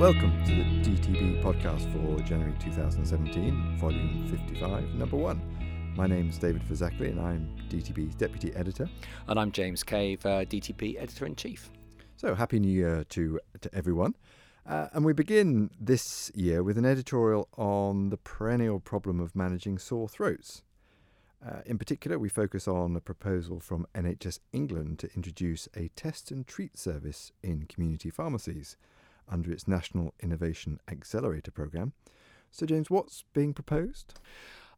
Welcome to the DTB podcast for January 2017, volume 55, number one. My name is David Phizackerley and I'm DTB's deputy editor. And I'm James Cave, uh, DTB editor in chief. So, Happy New Year to, to everyone. Uh, and we begin this year with an editorial on the perennial problem of managing sore throats. Uh, in particular, we focus on a proposal from NHS England to introduce a test and treat service in community pharmacies under its National Innovation Accelerator Programme. So, James, what's being proposed?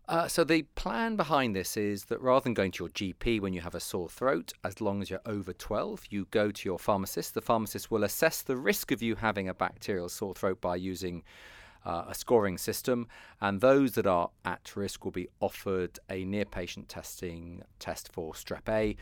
Uh, so the plan behind this is that rather than going to your GP when you have a sore throat, as long as you're over 12, you go to your pharmacist. The pharmacist will assess the risk of you having a bacterial sore throat by using uh, a scoring system, and those that are at risk will be offered a near patient testing test for strep A.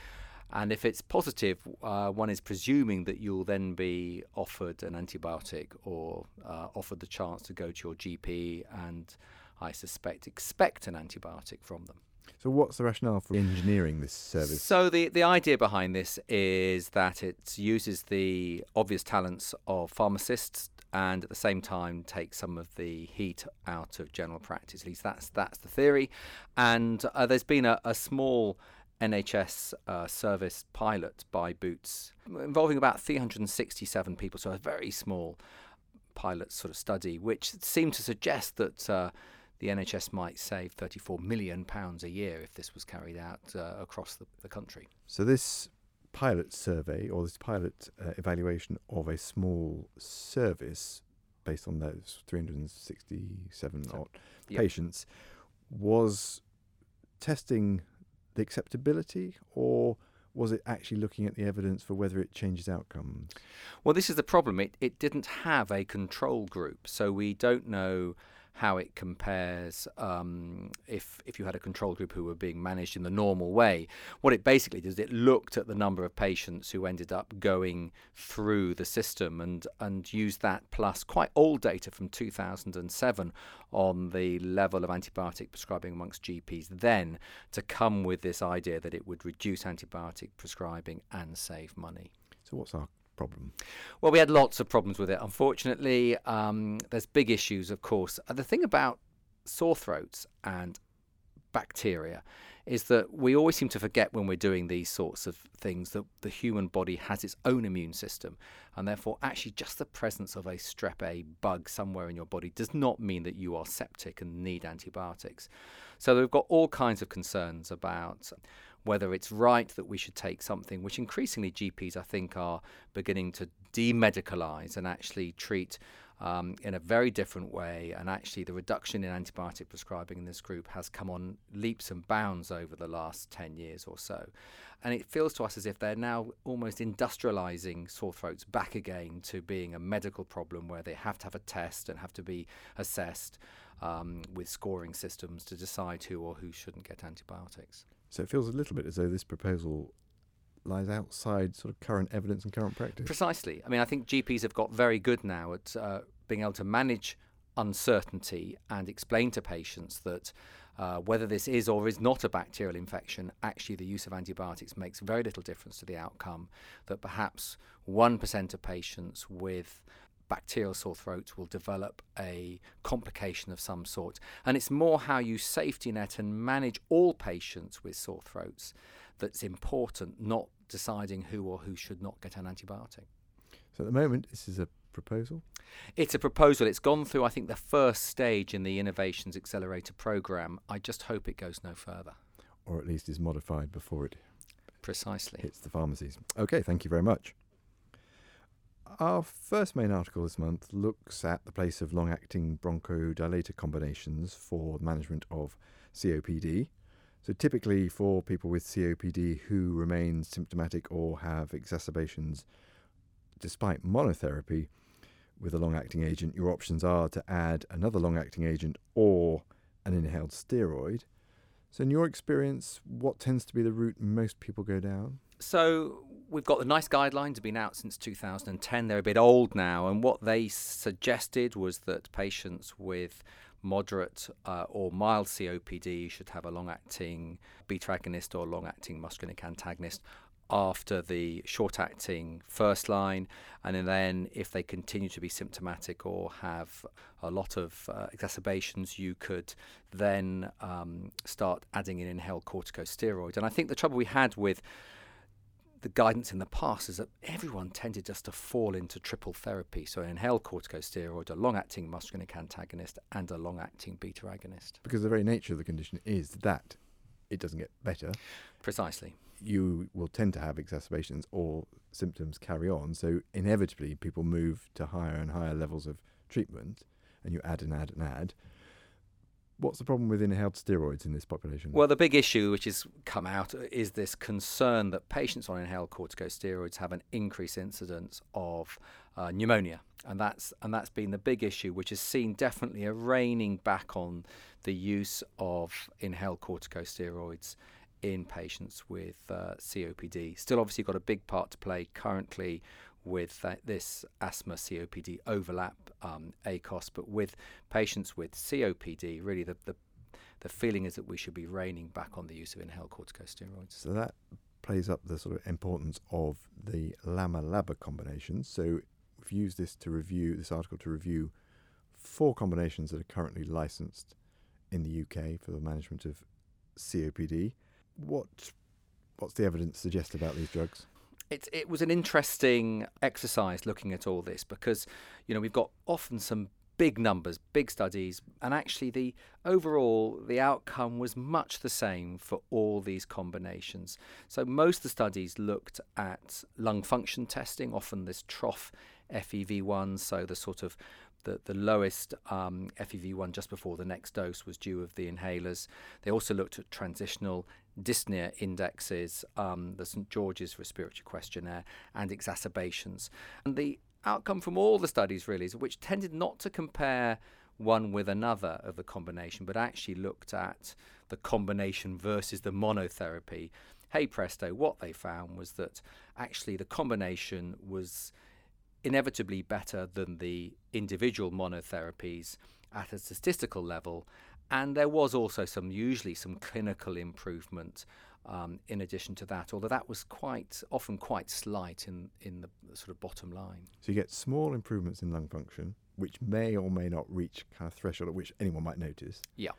And if it's positive, uh, one is presuming that you'll then be offered an antibiotic or uh, offered the chance to go to your GP and I suspect, expect an antibiotic from them. So, what's the rationale for engineering this service? So, the, the idea behind this is that it uses the obvious talents of pharmacists and at the same time take some of the heat out of general practice. At least that's that's the theory. And uh, there's been a, a small NHS uh, service pilot by Boots involving about 367 people, so a very small pilot sort of study, which seemed to suggest that. Uh, the NHS might save £34 million a year if this was carried out uh, across the, the, country. So, this pilot survey or this pilot uh, evaluation of a small service based on those 367 so, odd yep. patients was testing the acceptability or was it actually looking at the evidence for whether it changes outcomes? Well, this is the problem. It, it didn't have a control group, so we don't know how it compares um, if if you had a control group who were being managed in the normal way. What it basically did is it looked at the number of patients who ended up going through the system and and used that plus quite old data from 2007 on the level of antibiotic prescribing amongst GPs then to come with this idea that it would reduce antibiotic prescribing and save money. So what's our problem? Well, we had lots of problems with it. Unfortunately, um, there's big issues, of course. The thing about sore throats and bacteria is that we always seem to forget when we're doing these sorts of things that the human body has its own immune system. And therefore, actually, just the presence of a strep A bug somewhere in your body does not mean that you are septic and need antibiotics. So, we've got all kinds of concerns about whether it's right that we should take something which increasingly GPs, I think, are beginning to demedicalize and actually treat um, in a very different way. And actually, the reduction in antibiotic prescribing in this group has come on leaps and bounds over the last 10 years or so. And it feels to us as if they're now almost industrializing sore throats back again to being a medical problem where they have to have a test and have to be assessed um, with scoring systems to decide who or who shouldn't get antibiotics. So it feels a little bit as though this proposal lies outside sort of current evidence and current practice. Precisely. I mean, I think GPs have got very good now at uh, being able to manage uncertainty and explain to patients that uh, whether this is or is not a bacterial infection, actually the use of antibiotics makes very little difference to the outcome. That perhaps 1% of patients with bacterial sore throat will develop a complication of some sort. And it's more how you safety net and manage all patients with sore throats that's important, not deciding who or who should not get an antibiotic. So at the moment, this is a proposal? It's a proposal. It's gone through, I think, the first stage in the Innovations Accelerator program. I just hope it goes no further. Or at least is modified before it precisely hits the pharmacies. Okay, thank you very much. Our first main article this month looks at the place of long acting bronchodilator combinations for management of COPD. So, typically, for people with COPD who remain symptomatic or have exacerbations despite monotherapy with a long acting agent, your options are to add another long acting agent or an inhaled steroid. So, in your experience, what tends to be the route most people go down? So, we've got the NICE guidelines have been out since 2010. They're a bit old now, and what they suggested was that patients with moderate uh, or mild COPD should have a long-acting beta agonist or long-acting muscarinic antagonist after the short acting first line. And then, if they continue to be symptomatic or have a lot of uh, exacerbations, you could then um, start adding in inhaled corticosteroids. And I think the trouble we had with the guidance in the past is that everyone tended just to fall into triple therapy. So, an inhaled corticosteroid, a long acting muscarinic antagonist, and a long acting beta agonist. Because the very nature of the condition is that it doesn't get better. Precisely. You will tend to have exacerbations or symptoms carry on. So, inevitably, people move to higher and higher levels of treatment, and you add and add and add. What's the problem with inhaled steroids in this population? Well, the big issue which has come out is this concern that patients on inhaled corticosteroids have an increased incidence of uh, pneumonia, and that's and that's been the big issue, which has seen definitely a reining back on the use of inhaled corticosteroids in patients with uh, COPD. Still, obviously, got a big part to play currently with uh, this asthma COPD overlap um, ACOS, but with patients with COPD, really the, the the feeling is that we should be reining back on the use of inhaled corticosteroids. So that plays up the sort of importance of the LAMA-LABA combinations. So we've used this to review this article to review four combinations that are currently licensed in the UK for the management of COPD. What what's the evidence suggest about these drugs? It, it was an interesting exercise looking at all this because, you know, we've got often some big numbers, big studies, and actually the overall the outcome was much the same for all these combinations. So most of the studies looked at lung function testing, often this trough FEV1, so the sort of the, the lowest um, FEV1 just before the next dose was due of the inhalers. They also looked at transitional dyspnea indexes, um, the St George's Respiratory Questionnaire, and exacerbations. And the outcome from all the studies really is which tended not to compare one with another of the combination, but actually looked at the combination versus the monotherapy. Hey presto, what they found was that actually the combination was inevitably better than the individual monotherapies at a statistical level and there was also some, usually some clinical improvement um, in addition to that, although that was quite often quite slight in, in the sort of bottom line. So you get small improvements in lung function, which may or may not reach kind of threshold at which anyone might notice. Yeah.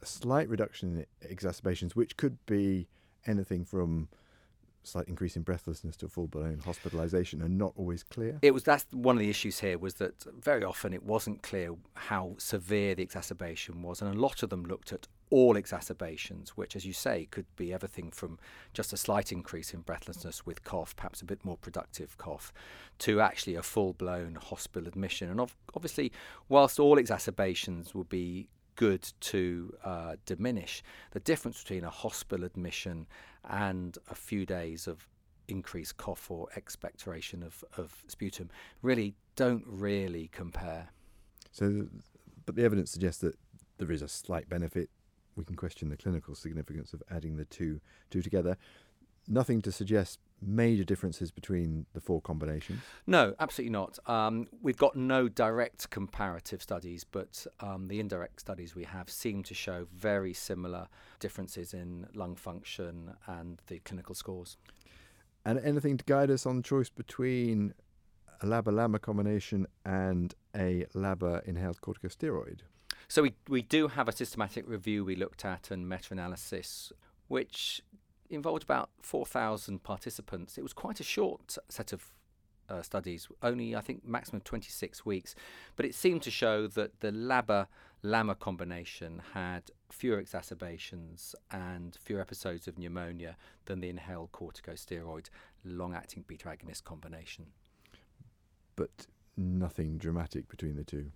A slight reduction in exacerbations, which could be anything from slight increase in breathlessness to full blown hospitalization and not always clear? It was that's one of the issues here was that very often it wasn't clear how severe the exacerbation was, and a lot of them looked at all exacerbations, which, as you say, could be everything from just a slight increase in breathlessness with cough, perhaps a bit more productive cough, to actually a full blown hospital admission. And obviously, whilst all exacerbations will be good to uh, diminish. The difference between a hospital admission and a few days of increased cough or expectoration of, of sputum really don't really compare. So, but the evidence suggests that there is a slight benefit. We can question the clinical significance of adding the two two together. Nothing to suggest major differences between the four combinations? No, absolutely not. Um, we've got no direct comparative studies, but um, the indirect studies we have seem to show very similar differences in lung function and the clinical scores. And anything to guide us on choice between a LABA-LAMA combination and a LABA inhaled corticosteroid? So we, we do have a systematic review we looked at and meta-analysis, which involved about 4,000 participants. It was quite a short set of uh, studies, only I think maximum 26 weeks, but it seemed to show that the LABA LAMA combination had fewer exacerbations and fewer episodes of pneumonia than the inhaled corticosteroid long acting beta agonist combination. But nothing dramatic between the two.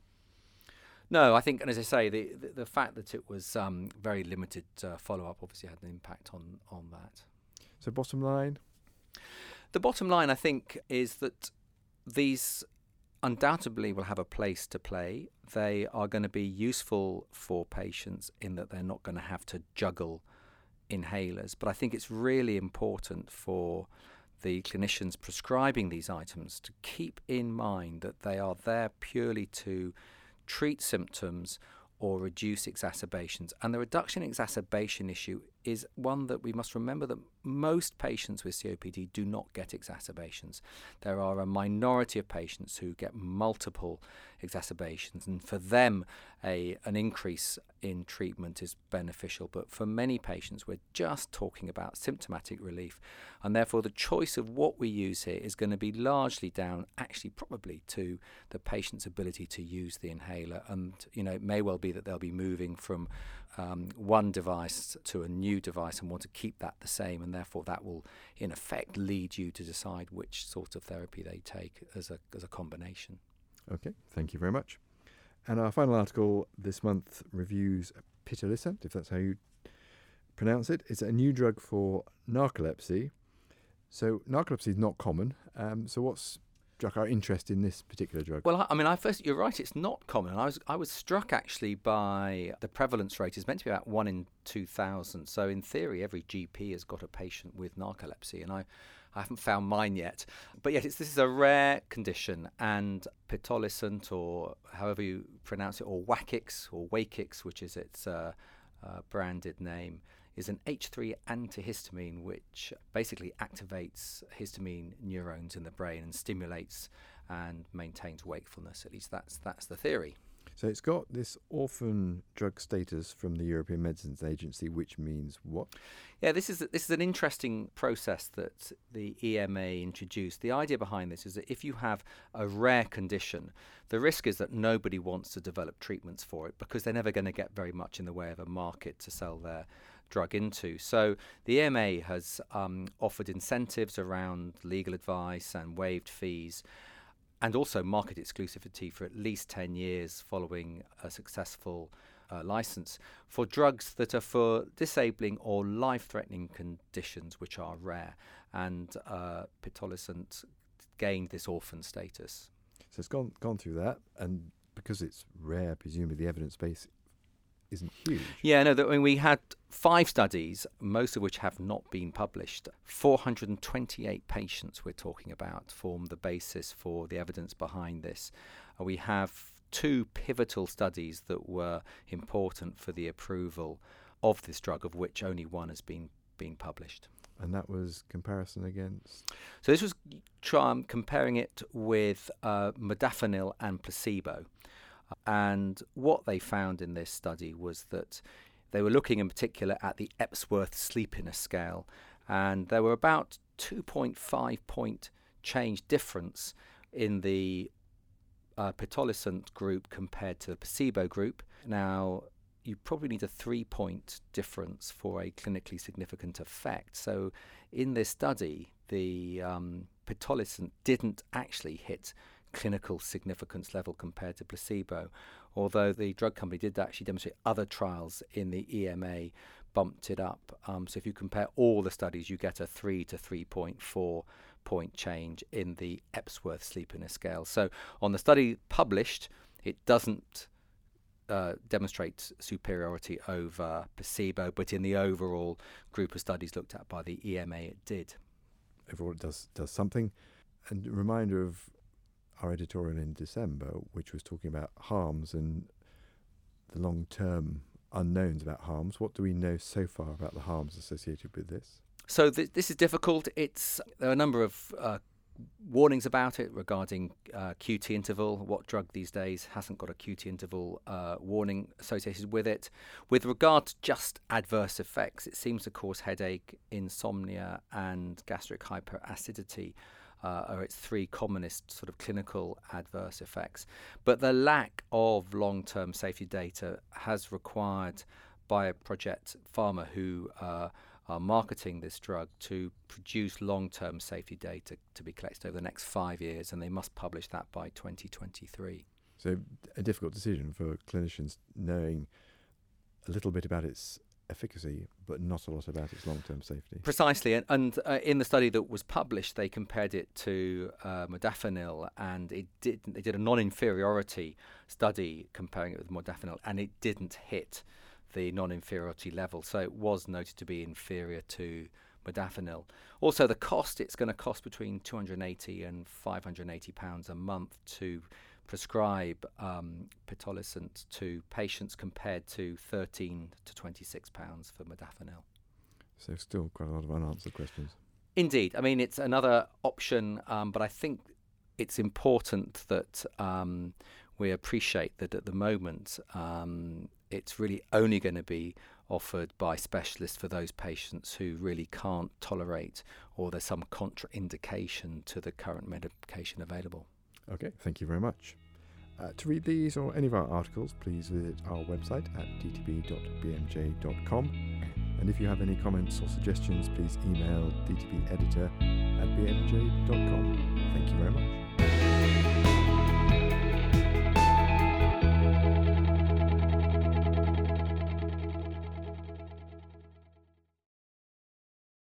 No, I think, and as I say, the the, the fact that it was um, very limited uh, follow up obviously had an impact on on that. So, bottom line. The bottom line, I think, is that these undoubtedly will have a place to play. They are going to be useful for patients in that they're not going to have to juggle inhalers. But I think it's really important for the clinicians prescribing these items to keep in mind that they are there purely to treat symptoms or reduce exacerbations. And the reduction exacerbation issue is one that we must remember that most patients with COPD do not get exacerbations. There are a minority of patients who get multiple exacerbations, and for them, a, an increase in treatment is beneficial. But for many patients, we're just talking about symptomatic relief, and therefore the choice of what we use here is going to be largely down, actually, probably to the patient's ability to use the inhaler. And you know, it may well be that they'll be moving from um, one device to a new device and want to keep that the same, and therefore that will, in effect, lead you to decide which sort of therapy they take as a as a combination. Okay, thank you very much. And our final article this month reviews pitolisant, if that's how you pronounce it. It's a new drug for narcolepsy. So narcolepsy is not common. Um, so what's struck our interest in this particular drug? Well, I mean, I first you're right; it's not common. I was I was struck actually by the prevalence rate is meant to be about one in two thousand. So in theory, every GP has got a patient with narcolepsy, and I. I haven't found mine yet, but yet this is a rare condition, and pitolisant, or however you pronounce it, or Wakix, or Wakix, which is its uh, uh, branded name, is an H3 antihistamine, which basically activates histamine neurons in the brain and stimulates and maintains wakefulness. At least that's that's the theory. So it's got this orphan drug status from the European Medicines Agency, which means what? Yeah, this is this is an interesting process that the EMA introduced. The idea behind this is that if you have a rare condition, the risk is that nobody wants to develop treatments for it because they're never going to get very much in the way of a market to sell their drug into. So the EMA has um, offered incentives around legal advice and waived fees. And also market exclusivity for at least 10 years following a successful uh, license for drugs that are for disabling or life threatening conditions which are rare. And uh, pitolisant gained this orphan status. So it's gone, gone through that, and because it's rare, presumably the evidence base isn't huge. Yeah, no, I mean, we had five studies, most of which have not been published. 428 patients we're talking about form the basis for the evidence behind this. Uh, we have two pivotal studies that were important for the approval of this drug, of which only one has been been published. And that was comparison against. So this was try, um, comparing it with uh, modafinil and placebo. And what they found in this study was that they were looking in particular at the Epworth sleepiness scale, and there were about 2.5 point change difference in the uh, pitolisant group compared to the placebo group. Now, you probably need a three point difference for a clinically significant effect. So, in this study, the um, pitolisant didn't actually hit clinical significance level compared to placebo. Although the drug company did actually demonstrate other trials in the EMA bumped it up. Um, so if you compare all the studies, you get a 3 to 3.4 point change in the Epworth Sleepiness Scale. So on the study published, it doesn't uh, demonstrate superiority over placebo, but in the overall group of studies looked at by the EMA, it did. It does does something. And a reminder of our editorial in December, which was talking about harms and the long term unknowns about harms. What do we know so far about the harms associated with this? So th- this is difficult. It's there are a number of uh, warnings about it regarding uh, QT interval. What drug these days hasn't got a QT interval uh, warning associated with it? With regard to just adverse effects, it seems to cause headache, insomnia, and gastric hyperacidity uh, are its three commonest sort of clinical adverse effects. But the lack of long term safety data has required Bioprojet Pharma, who uh, are marketing this drug, to produce long term safety data to be collected over the next five years, and they must publish that by 2023. So, a difficult decision for clinicians knowing a little bit about its efficacy, but not a lot about its long-term safety. Precisely, and, and uh, in the study that was published, they compared it to uh, modafinil, and it did. They did a non-inferiority study comparing it with modafinil, and it didn't hit the non-inferiority level, so it was noted to be inferior to modafinil. Also, the cost it's going to cost between 280 and 580 pounds a month to prescribe um, pitolisant to patients compared to 13 to 26 pounds for modafinil. So still quite a lot of unanswered questions. Indeed. I mean, it's another option, um, but I think it's important that um, we appreciate that at the moment um, it's really only going to be offered by specialists for those patients who really can't tolerate or there's some contraindication to the current medication available. Okay, thank you very much. Uh, to read these or any of our articles, please visit our website at dtb.bmj.com. And if you have any comments or suggestions, please email dtbeditor at bmj.com. Thank you very much.